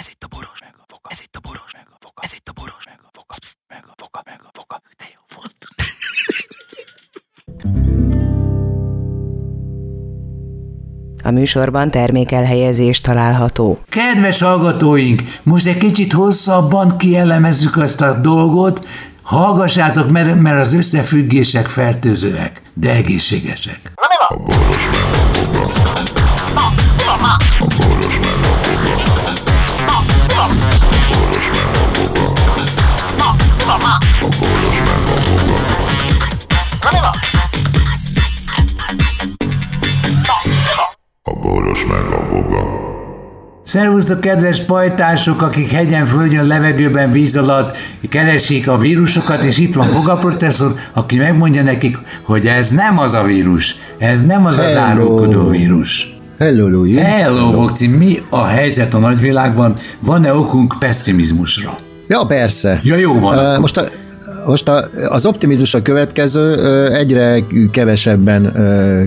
Ez itt a boros meg a foka. Ez itt a boros meg a foka. Ez itt a boros meg a foka. Psz, meg a foka, meg a foka. De jó volt. A műsorban termékelhelyezés található. Kedves hallgatóink, most egy kicsit hosszabban kielemezzük ezt a dolgot, hallgassátok, mert, mert az összefüggések fertőzőek, de egészségesek. A Szervusztok, kedves pajtások, akik hegyen, földön, levegőben, víz alatt keresik a vírusokat, és itt van Foga professzor, aki megmondja nekik, hogy ez nem az a vírus, ez nem az az Hello. árulkodó vírus. Hello, Louis. Hello, Vokci, mi a helyzet a nagyvilágban? Van-e okunk pessimizmusra? Ja, persze. Ja, jó van. Ö, akkor. Most a, most a, az optimizmus a következő, egyre kevesebben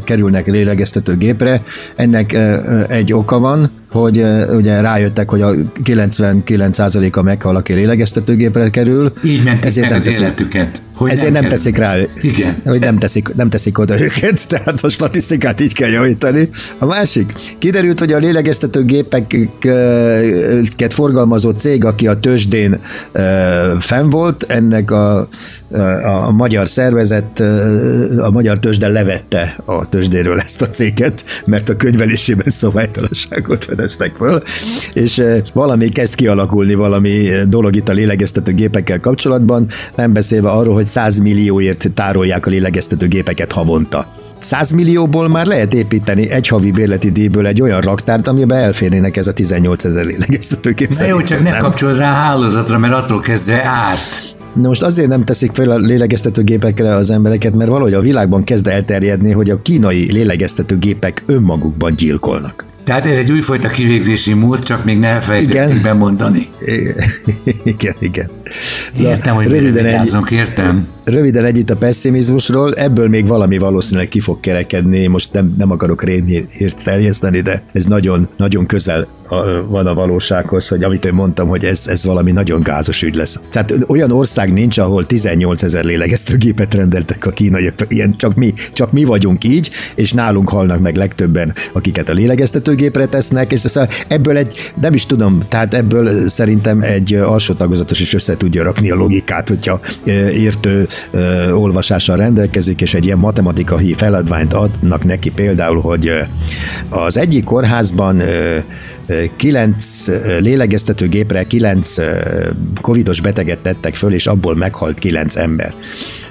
kerülnek lélegeztetőgépre. Ennek egy oka van, hogy ö, ugye rájöttek, hogy a 99%-a meghal, aki lélegeztetőgépre kerül. Így mentik meg az teszik- életüket. Hogy ezért nem, kerül. teszik rá, Igen. hogy nem teszik, nem teszik oda őket, tehát a statisztikát így kell javítani. A másik, kiderült, hogy a lélegeztetőgépeket forgalmazó cég, aki a tőzsdén ö, fenn volt, ennek a, a, a magyar szervezet, a magyar tőzsde levette a tőzsdéről ezt a céget, mert a könyvelésében szabálytalanságot fedeztek föl, és ö, valami kezd kialakulni, valami dolog itt a lélegeztetőgépekkel kapcsolatban, nem beszélve arról, hogy 100 millióért tárolják a lélegeztetőgépeket havonta. 100 millióból már lehet építeni egy havi bérleti díjből egy olyan raktárt, amiben elférnének ez a 18 ezer lélegeztetőgép. Na jó, csak ne kapcsolod rá a hálózatra, mert attól kezdve árt. Na most azért nem teszik fel a lélegeztetőgépekre az embereket, mert valahogy a világban kezd elterjedni, hogy a kínai lélegeztetőgépek önmagukban gyilkolnak. Tehát ez egy újfajta kivégzési mód, csak még ne elfelejtették bemondani. igen, igen. Értem, hogy röviden egy, értem. röviden együtt a pessimizmusról, ebből még valami valószínűleg ki fog kerekedni, most nem, nem akarok rémhírt terjeszteni, de ez nagyon, nagyon közel van a valósághoz, hogy amit én mondtam, hogy ez, ez valami nagyon gázos ügy lesz. Tehát olyan ország nincs, ahol 18 ezer lélegeztőgépet rendeltek a kínaiak, ilyen csak mi, csak mi vagyunk így, és nálunk halnak meg legtöbben, akiket a lélegeztetőgépre tesznek, és ebből egy, nem is tudom, tehát ebből szerintem egy alsó tagozatos is össze tudja rakni a logikát, hogyha értő olvasással rendelkezik, és egy ilyen matematikai feladványt adnak neki például, hogy az egyik kórházban kilenc lélegeztetőgépre kilenc covidos beteget tettek föl, és abból meghalt kilenc ember.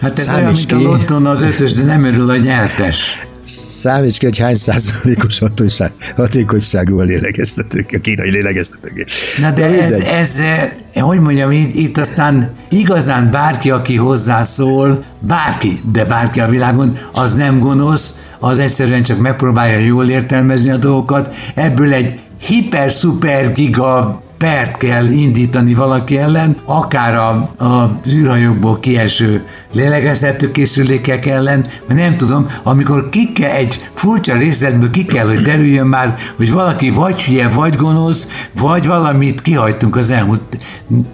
Hát ez Számíts olyan, mint a ki. lotton az ötös, de nem örül a nyertes. Számíts ki, hogy hány százalékos hatóság, hatékonyságú a lélegeztetők, a kínai lélegeztetőgép. Na de Na ez, ez, eh, hogy mondjam, itt, itt aztán igazán bárki, aki hozzászól, bárki, de bárki a világon, az nem gonosz, az egyszerűen csak megpróbálja jól értelmezni a dolgokat. Ebből egy hiper-szuper giga pert kell indítani valaki ellen, akár a, a űrhajókból kieső lélegeztetőkészülékek ellen, mert nem tudom, amikor ki kell, egy furcsa részletből ki kell, hogy derüljön már, hogy valaki vagy hülye, vagy gonosz, vagy valamit kihagytunk az elmúlt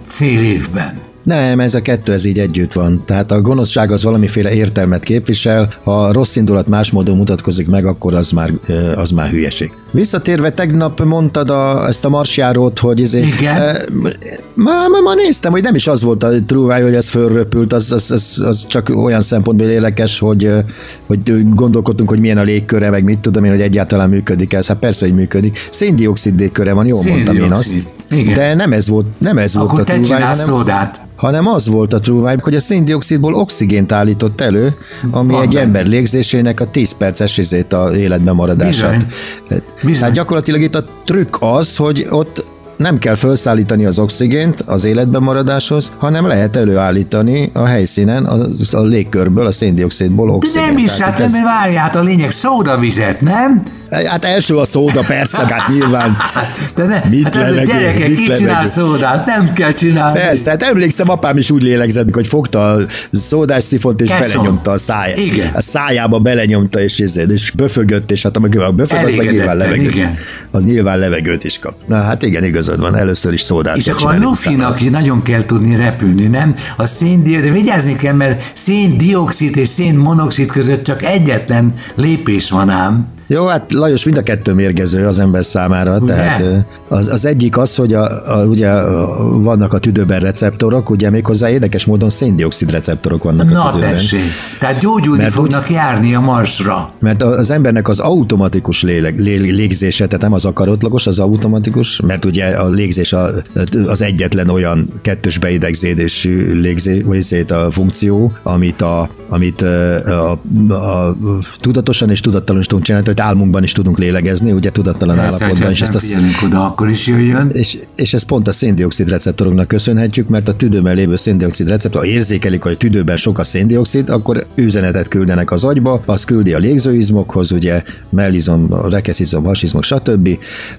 fél évben. Nem, ez a kettő, ez így együtt van. Tehát a gonoszság az valamiféle értelmet képvisel, ha a rossz indulat más módon mutatkozik meg, akkor az már, az már hülyeség. Visszatérve, tegnap mondtad a, ezt a marsjárót, hogy izé, Igen. eh, ma, ma, ma, néztem, hogy nem is az volt a trúváj, hogy ez fölröpült, az, az, az, az csak olyan szempontból érdekes, hogy, hogy gondolkodtunk, hogy milyen a légköre, meg mit tudom én, hogy egyáltalán működik ez. Hát persze, hogy működik. Széndiokszid légköre van, jól mondtam én azt. Igen. De nem ez volt, nem ez volt Akkor a te trúváj, hanem szódát. hanem az volt a true vibe, hogy a széndiokszidból oxigént állított elő, ami Van egy benne. ember légzésének a 10 perces izét a életben maradását. Bizony. Bizony. Tehát gyakorlatilag itt a trükk az, hogy ott nem kell felszállítani az oxigént az életben maradáshoz, hanem lehet előállítani a helyszínen a, a légkörből, a széndiokszidból De oxigént. nem is, Tehát hát nem, várját, a lényeg szódavizet, nem? Hát első a szóda, persze, hát nyilván. De ne, Mit hát levegő, gyerekek, mit csinál levegő? szódát, nem kell csinálni. Persze, hát emlékszem, apám is úgy lélegzett, hogy fogta a szódás szifont és Kesson. belenyomta a szájába. Igen. A szájába belenyomta, és, és, és böfögött, és hát amikor böfög, az meg nyilván levegőt. igen. Az nyilván levegőt is kap. Na hát igen, igazad van, először is szódát És akkor a lufinak nagyon kell tudni repülni, nem? A széndiokszid, de vigyázni kell, mert széndiokszid és szénmonoxid között csak egyetlen lépés van ám. Jó, hát Lajos mind a kettő mérgező az ember számára. Ugye? Tehát az, az egyik az, hogy a, a, ugye a, vannak a tüdőben receptorok, ugye méghozzá érdekes módon széndiokszid receptorok vannak a Na tüdőben. tessék, tehát gyógyulni Mert fognak járni a marsra. Mert az embernek az automatikus léleg, lé, légzése, tehát nem az akaratlagos, az automatikus, mert ugye a légzés a, az egyetlen olyan kettős beidegződésű légzés, vagy szét a funkció, amit, a, amit a, a, a, tudatosan és tudattalan is tudunk csinálni, hogy álmunkban is tudunk lélegezni, ugye tudattalan Persze, állapotban, és és ezt a, figyelünk oda, akkor is jöjjön. és, és ezt pont a széndiokszid receptoroknak köszönhetjük, mert a tüdőben lévő széndiokszid receptor, ha érzékelik, hogy a tüdőben sok a széndiokszid, akkor üzenetet küldenek az agyba, az küldi a légzőizmokhoz, ugye mellizom, rekeszizom, hasizmok, stb.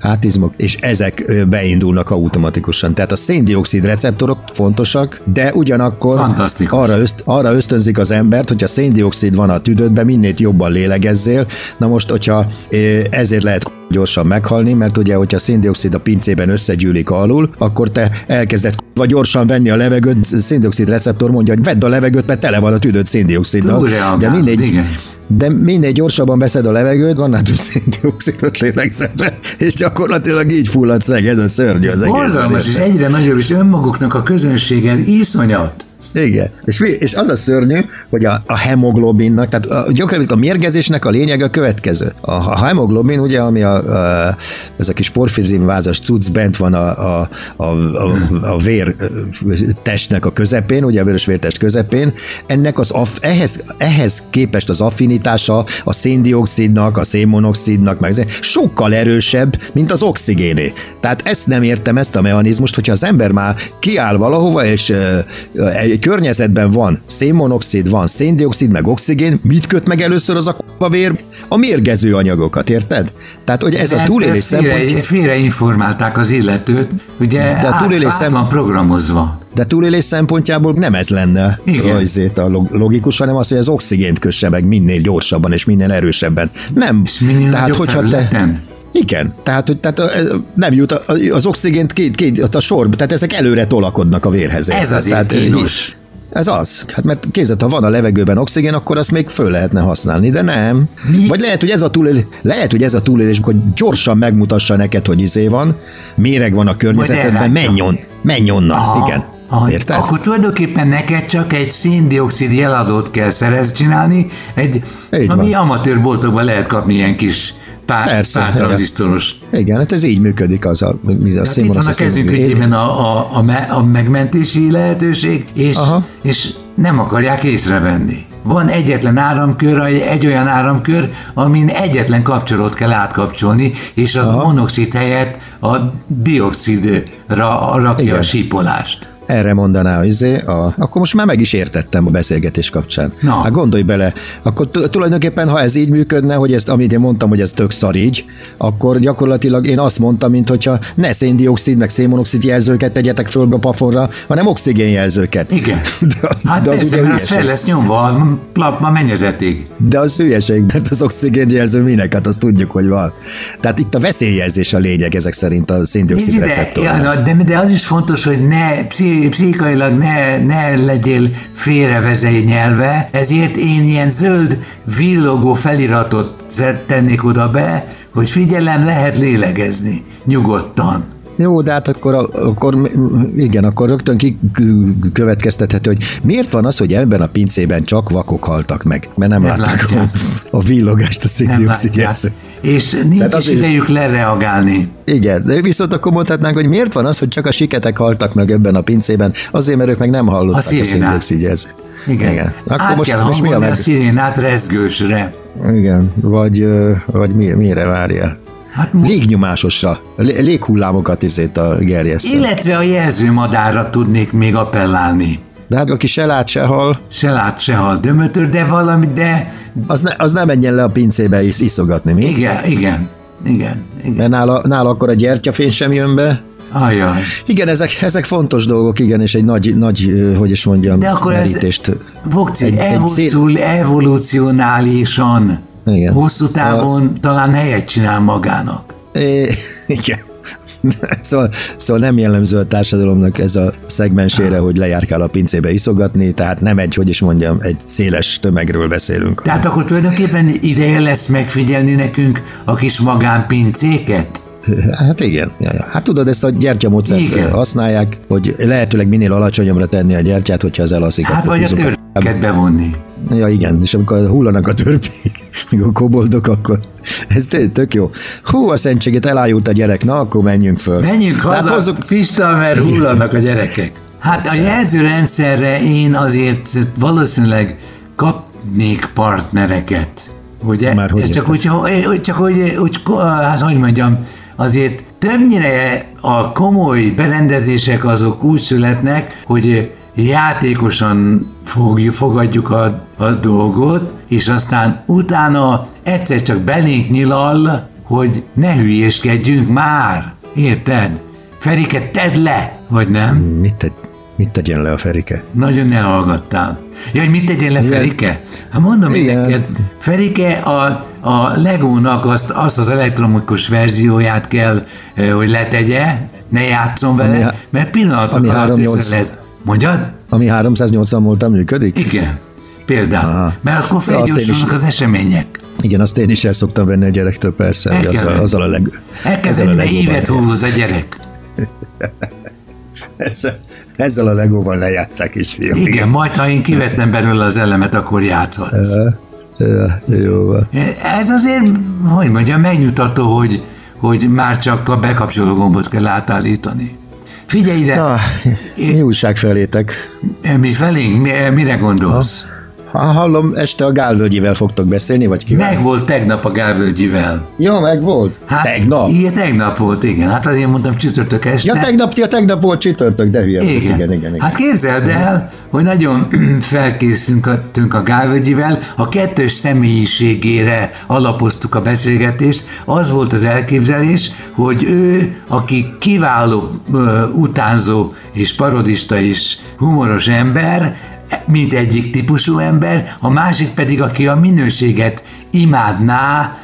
hátizmok, és ezek beindulnak automatikusan. Tehát a széndiokszid receptorok fontosak, de ugyanakkor arra, öszt, arra ösztönzik az embert, hogyha széndiokszid van a tüdődben, minél jobban lélegezzél. Na most, hogyha ezért lehet gyorsan meghalni, mert ugye, hogyha a széndiokszid a pincében összegyűlik alul, akkor te elkezded vagy gyorsan venni a levegőt, széndiokszid receptor mondja, hogy vedd a levegőt, mert tele van a tüdőd széndioksziddal. De mindegy, igen. de minél gyorsabban veszed a levegőt, annál több széndiokszidot lélegzel be, és gyakorlatilag így fulladsz meg, ez a szörnyű az egész. Borzalmas, és egyre nagyobb, és önmaguknak a közönsége ez iszonyat. Igen. És, mi- és az a szörnyű, hogy a, a hemoglobinnak, tehát a, gyakorlatilag a mérgezésnek a lényeg a következő. A, a hemoglobin, ugye, ami a, a, ez a kis porfizimvázas cucc bent van a, a, a, a, a vér testnek a közepén, ugye a vörös vértest közepén, ennek az aff, ehhez, ehhez képest az affinitása a széndiokszidnak, a szénmonoxidnak, meg sokkal erősebb, mint az oxigéné. Tehát ezt nem értem, ezt a mechanizmust, hogyha az ember már kiáll valahova, és ö, ö, egy környezetben van szénmonoxid, van széndiokszid, meg oxigén, mit köt meg először az a k***a vér? A mérgező anyagokat, érted? Tehát, hogy ez a Mert túlélés szempontja... félreinformálták az illetőt, ugye De a át, túlélés át szem- van programozva. De túlélés szempontjából nem ez lenne Igen. azért a log- logikus, hanem az, hogy az oxigént kösse meg minél gyorsabban és minél erősebben. Nem. És minél nagyobb felületen? Igen, tehát, hogy tehát nem jut az oxigént két, két, a sorba, tehát ezek előre tolakodnak a vérhez. Ez azért tehát, kínos. Ez az. Hát mert képzeld, ha van a levegőben oxigén, akkor azt még föl lehetne használni, de nem. Mi? Vagy lehet, hogy ez a túlélés, lehet, hogy ez a túlélés, hogy gyorsan megmutassa neked, hogy izé van, méreg van a környezetedben, menj on, menj onnan. Aha, Igen. aha. Érted? Akkor tulajdonképpen neked csak egy széndiokszid jeladót kell szerez csinálni, egy, Így ami van. amatőrboltokban lehet kapni ilyen kis pár, Persze, pár igen. Igen, hát ez így működik az a, mi a Hát itt van a kezünk ügyében a, a, a, me, a megmentési lehetőség, és, Aha. és nem akarják észrevenni. Van egyetlen áramkör, egy olyan áramkör, amin egyetlen kapcsolót kell átkapcsolni, és az Aha. monoxid helyett a dioxidra rakja Igen. a sípolást. Erre mondaná, izé, a, akkor most már meg is értettem a beszélgetés kapcsán. Na. Hát gondolj bele, akkor tu- tulajdonképpen, ha ez így működne, hogy ezt, amit én mondtam, hogy ez tök szar így, akkor gyakorlatilag én azt mondtam, mint hogyha ne széndiokszid, meg szénmonoxid jelzőket tegyetek föl a plafonra, hanem oxigén jelzőket. Igen. De, Hát de az persze, ugye mert az fel lesz nyomva a a mennyezetig. De az hülyeség, mert az oxigén jelző minek, hát azt tudjuk, hogy van. Tehát itt a veszélyjelzés a lényeg ezek szerint a széndiokszid receptornál. ja, de, de az is fontos, hogy ne pszichikailag ne, ne legyél félrevezei nyelve, ezért én ilyen zöld villogó feliratot tennék oda be, hogy figyelem, lehet lélegezni, nyugodtan. Jó, de hát akkor, akkor igen, akkor rögtön kikövetkeztethető, hogy miért van az, hogy ebben a pincében csak vakok haltak meg, mert nem, Nem látták a, a villogást a jelző. És nincs Tehát is azért- idejük lereagálni. Igen, de viszont akkor mondhatnánk, hogy miért van az, hogy csak a siketek haltak meg ebben a pincében, azért, mert ők meg nem hallották a, szirénát. széndiokszid jelzőt. Igen. Igen. Akkor Át kell most mi a a, meg... a szirénát rezgősre. Igen, vagy, vagy mi, mire várja? Hát Légnyomásosra, lé- léghullámokat izét a gerjesszel. Illetve a jelzőmadárra tudnék még appellálni. De hát aki se lát, se hal, Se lát, se hal dömötör, de valami, de az ne, az nem menjen le a pincébe is iszogatni, mi? igen, igen, igen, igen. Mert nála, nála akkor a gyertyafény sem jön be. Ajaj. Igen, ezek, ezek fontos dolgok, igen, és egy nagy, nagy hogy is mondjam, De akkor ez- merítést. Vokci, Egy- egy evolúció, evolucionálisan, Igen. hosszú távon talán helyet csinál magának. É, igen. Szóval, szóval nem jellemző a társadalomnak ez a szegmensére, hogy lejárkál a pincébe iszogatni, tehát nem egy, hogy is mondjam, egy széles tömegről beszélünk. Tehát akkor tulajdonképpen ideje lesz megfigyelni nekünk a kis magánpincéket? Hát igen. Ja, ja. Hát tudod, ezt a gyertyamódszert használják, hogy lehetőleg minél alacsonyabbra tenni a gyertyát, hogyha az elaszik. Hát vagy a izogat. Törpeket bevonni. Ja, igen, és amikor hullanak a törpék, még a koboldok, akkor ez tök, jó. Hú, a szentséget elájult a gyerek, na akkor menjünk föl. Menjünk Tehát haza, hozzuk- Pista, mert hullanak a gyerekek. Hát a jelzőrendszerre én azért valószínűleg kapnék partnereket. Ugye? Már hogy Ez csak hogy, hogy, csak hogy, hogy, hát hogy mondjam, azért többnyire a komoly berendezések azok úgy születnek, hogy játékosan fogjuk, fogadjuk a, a dolgot, és aztán utána egyszer csak belénk nyilal, hogy ne hülyéskedjünk már. Érted? Ferike, tedd le! Vagy nem? Mit, tegy, mit tegyen le a Ferike? Nagyon elhallgattál. Ja, hogy mit tegyen le Igen. Ferike? Hát mondom Igen. neked, Ferike a, a Legónak azt, azt az elektronikus verzióját kell, hogy letegye, ne játszon vele, Ami mert pillanatok alatt 380. össze lehet. Mondjad? Ami 380 voltam működik? Igen. Például. Aha. Mert akkor én is- felgyorsulnak az események. Igen, azt én is el szoktam venni a gyerektől, persze, El hogy azzal, azzal a leg... El kell venni, a mert évet húz a gyerek. Ezzel, ezzel a legóval lejátszák is, fiam. Igen, majd ha én kivetnem belőle az elemet, akkor játszhatsz. Ja, jó van. Ez azért, hogy mondjam, megnyugtató, hogy, hogy már csak a bekapcsoló gombot kell átállítani. Figyelj ide, Na, mi újság felétek? mi felénk, mi, mire gondolsz? Ha hallom, este a Gálvölgyivel fogtok beszélni, vagy kivel? Meg volt tegnap a Gálvölgyivel. Jó, meg volt. tegnap? Igen, tegnap volt, igen. Hát azért mondtam csütörtök este. Ja, tegnap, ja, tegnap volt csütörtök, de hülye. volt. Igen. igen, igen, igen. Hát képzeld el, hogy nagyon felkészültünk a Gálvölgyivel, a kettős személyiségére alapoztuk a beszélgetést. Az volt az elképzelés, hogy ő, aki kiváló utánzó és parodista és humoros ember, mint egyik típusú ember, a másik pedig, aki a minőséget imádná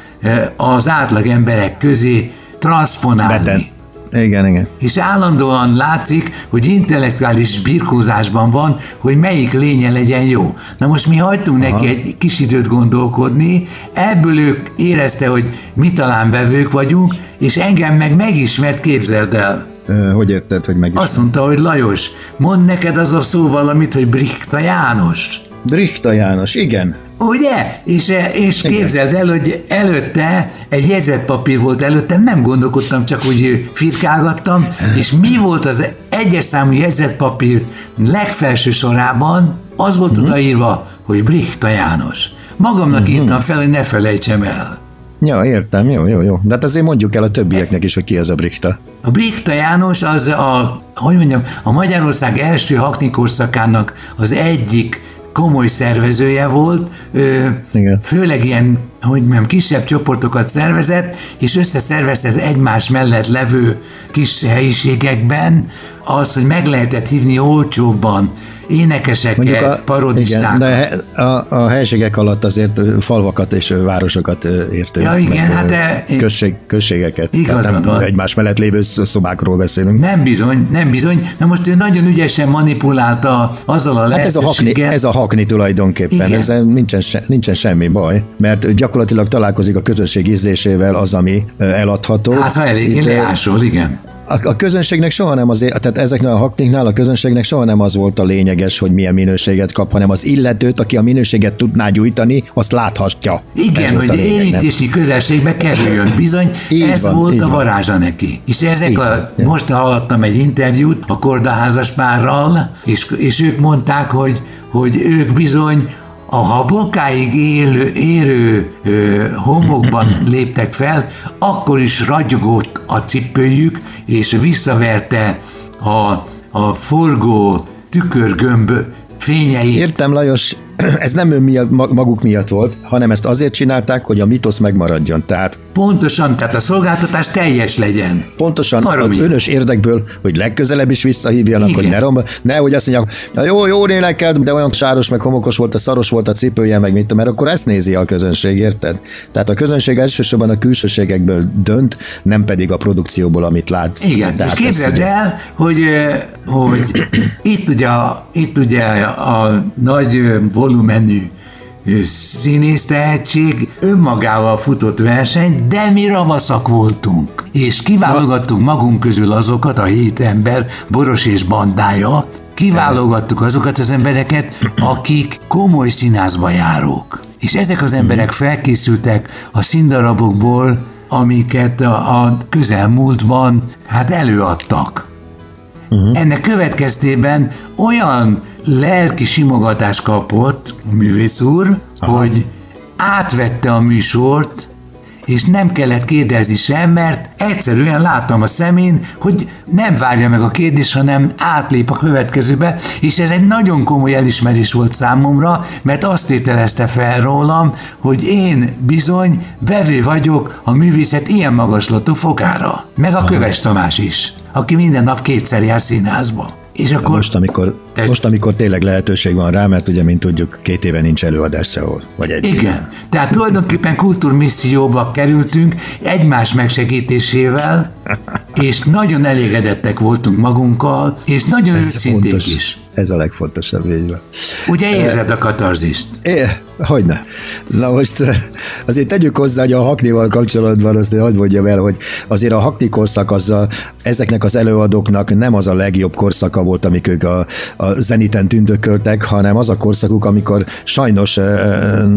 az átlag emberek közé transponálni. Beten. Igen, igen. És állandóan látszik, hogy intellektuális birkózásban van, hogy melyik lénye legyen jó. Na most mi hagytunk Aha. neki egy kis időt gondolkodni, ebből ő érezte, hogy mi talán vevők vagyunk, és engem meg megismert, képzeld el. Hogy érted, hogy meg is? Azt mondta, hogy Lajos, mondd neked az a szó valamit, hogy Brichta János. Brichta János, igen. Ugye? És, és képzeld el, hogy előtte egy jegyzetpapír volt előttem, nem gondolkodtam, csak úgy firkálgattam, és mi volt az egyes számú jegyzetpapír legfelső sorában, az volt Mhm. odaírva, hogy Brichta János. Magamnak írtam fel, hogy ne felejtsem el. Ja, értem, jó, jó, jó. De hát azért mondjuk el a többieknek is, hogy ki az a Brichta. A Brichta János az a, hogy mondjam, a Magyarország első haknikorszakának az egyik komoly szervezője volt, ö, Igen. főleg ilyen, hogy mondjam, kisebb csoportokat szervezett, és összeszervezte az egymás mellett levő kis helyiségekben az, hogy meg lehetett hívni olcsóbban énekeseket, parodistákat. igen, de a, a helységek alatt azért falvakat és városokat értünk. Ja, igen, hát de- Község, községeket. Igazad Tehát nem van. egymás mellett lévő sz- szobákról beszélünk. Nem bizony, nem bizony. Na most ő nagyon ügyesen manipulálta azzal a Hát ez a, hakni, ez a hakni tulajdonképpen, Igen. ezzel nincsen, se, nincsen semmi baj, mert gyakorlatilag találkozik a közönség ízlésével az, ami eladható. Hát ha elég Itt, leásol, igen. A, a közönségnek soha nem azért, tehát ezeknél a hakniknál a közönségnek soha nem az volt a lényeges, hogy milyen minőséget kap, hanem az illetőt, aki a minőséget tudná gyújtani, azt láthatja. Igen, hogy lényeg, nem? érintési közelségbe kerüljön. Bizony, Így ez van, volt a van. varázsa neki. És ezek Így a, van, most hallottam egy interjút a kordaházas párral, és, és ők mondták, hogy, hogy ők bizony a ha bokáig élő, érő ö, homokban léptek fel, akkor is ragyogott a cipőjük, és visszaverte a, a forgó tükörgömb fényei. Értem, Lajos, ez nem ön miatt, maguk miatt volt, hanem ezt azért csinálták, hogy a mitosz megmaradjon. Tehát Pontosan, tehát a szolgáltatás teljes legyen. Pontosan Baromi. önös érdekből, hogy legközelebb is visszahívjanak, Igen. hogy ne romba, ne, hogy azt mondják, "Na jó, jó énekelt, de olyan sáros, meg homokos volt, a szaros volt a cipője, meg mit, mert akkor ezt nézi a közönség, érted? Tehát a közönség elsősorban a külsőségekből dönt, nem pedig a produkcióból, amit látsz. Igen, Tehát és képzeld el, hogy, hogy itt, ugye, itt ugye a nagy volumenű színész tehetség önmagával futott verseny, de mi ravaszak voltunk. És kiválogattuk magunk közül azokat, a hét ember, Boros és bandája, kiválogattuk azokat az embereket, akik komoly színházba járók. És ezek az emberek felkészültek a színdarabokból, amiket a, a közelmúltban hát előadtak. Uh-huh. Ennek következtében olyan lelki simogatást kapott a művész úr, Aha. hogy átvette a műsort, és nem kellett kérdezni sem, mert egyszerűen láttam a szemén, hogy nem várja meg a kérdést, hanem átlép a következőbe, és ez egy nagyon komoly elismerés volt számomra, mert azt tételezte fel rólam, hogy én bizony vevő vagyok a művészet ilyen magaslatú fokára. Meg a Köves Tamás is, aki minden nap kétszer jár színházba. És akkor most, amikor, Ez- most, amikor tényleg lehetőség van rá, mert ugye, mint tudjuk, két éve nincs előadás sehol, vagy egy éve. Igen. Tehát tulajdonképpen kultúrmisszióba kerültünk egymás megsegítésével, és nagyon elégedettek voltunk magunkkal, és nagyon Ez őszinték fontos. is. Ez a legfontosabb, így van. Ugye érzed a katarzist? É, hogyne. Na most azért tegyük hozzá, hogy a Haknival kapcsolatban azt hadd mondjam el, hogy azért a Hakni korszak azzal, ezeknek az előadóknak nem az a legjobb korszaka volt, amik ők a, a zeniten tündököltek, hanem az a korszakuk, amikor sajnos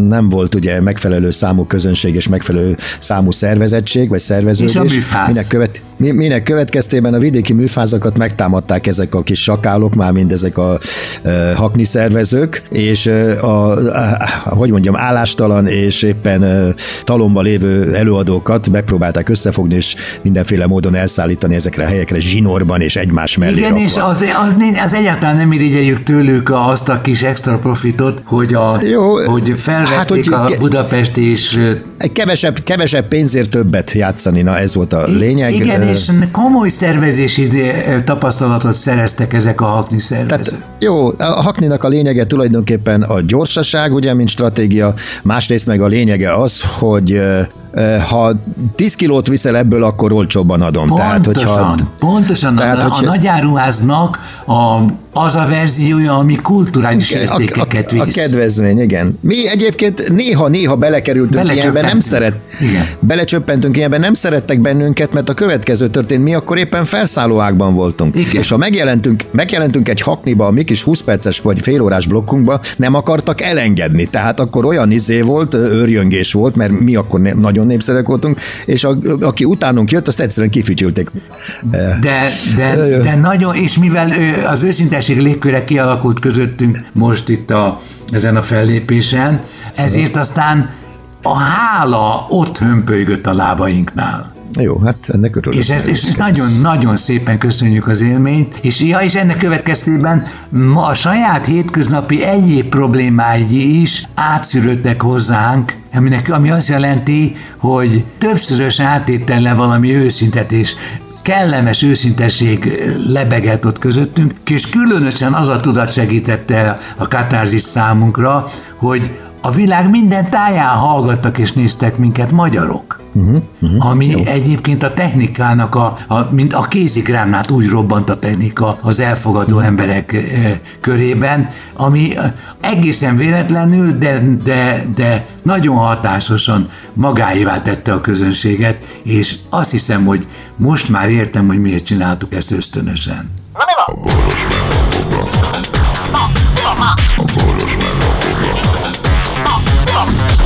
nem volt ugye megfelelő számú közönség és megfelelő számú szervezettség, vagy szerveződés. És a műfáz. Minek, követ, mi- minek következtében a vidéki műfázakat megtámadták ezek a kis sakálok, már mind ezek a e, hakni szervezők, és a, a, a, hogy mondjam, állástalan és éppen talomba lévő előadókat megpróbálták összefogni, és mindenféle módon elszállítani ezekre a helyekre zsinórban és egymás mellé Igen, rakva. és az, az, az egyáltalán nem irigyeljük tőlük azt a kis extra profitot, hogy, a, Jó, hogy felvették hát, hogy a Budapest és kevesebb, kevesebb pénzért többet játszani, na ez volt a lényeg. Igen, és komoly szervezési tapasztalatot szereztek ezek a hakni szervezők. Tehát jó, a hakninak a lényege tulajdonképpen a gyorsaság, ugye, mint stratégia, másrészt meg a lényege az, hogy ha 10 kilót viszel ebből, akkor olcsóbban adom. Pontosan, hogyha, pontosan. tehát, a, a hogyha- nagyáruháznak a, az a verziója, ami kulturális a, értékeket a, a visz. kedvezmény, igen. Mi egyébként néha-néha belekerültünk ilyenbe, nem szeret, Igen. belecsöppentünk ilyenbe, nem szerettek bennünket, mert a következő történt, mi akkor éppen felszállóágban voltunk. Igen. És ha megjelentünk, megjelentünk egy hakniba, a mi kis 20 perces vagy félórás blokkunkba, nem akartak elengedni. Tehát akkor olyan izé volt, őrjöngés volt, mert mi akkor ne, nagyon népszerűek voltunk, és a, aki utánunk jött, azt egyszerűen kifütyülték. De, de, de nagyon, és mivel az őszintesség légköre kialakult közöttünk most itt a, ezen a fellépésen, ezért aztán a hála ott hömpölygött a lábainknál. Jó, hát ennek örülök. És, ez, és nagyon-nagyon szépen köszönjük az élményt, és, ja, és ennek következtében ma a saját hétköznapi egyéb problémái is átszűrődtek hozzánk, aminek, ami azt jelenti, hogy többszörös átétellel valami őszintet és kellemes őszintesség lebegett ott közöttünk, és különösen az a tudat segítette a katarzis számunkra, hogy a világ minden táján hallgattak és néztek minket magyarok. Uh-huh, uh-huh, ami jó. egyébként a technikának, a, a, mint a kézigránát úgy robbant a technika az elfogadó emberek e, körében, ami egészen véletlenül, de, de, de nagyon hatásosan magáévá tette a közönséget, és azt hiszem, hogy most már értem, hogy miért csináltuk ezt ösztönösen. A boros meg a boga. A boros meg a boga.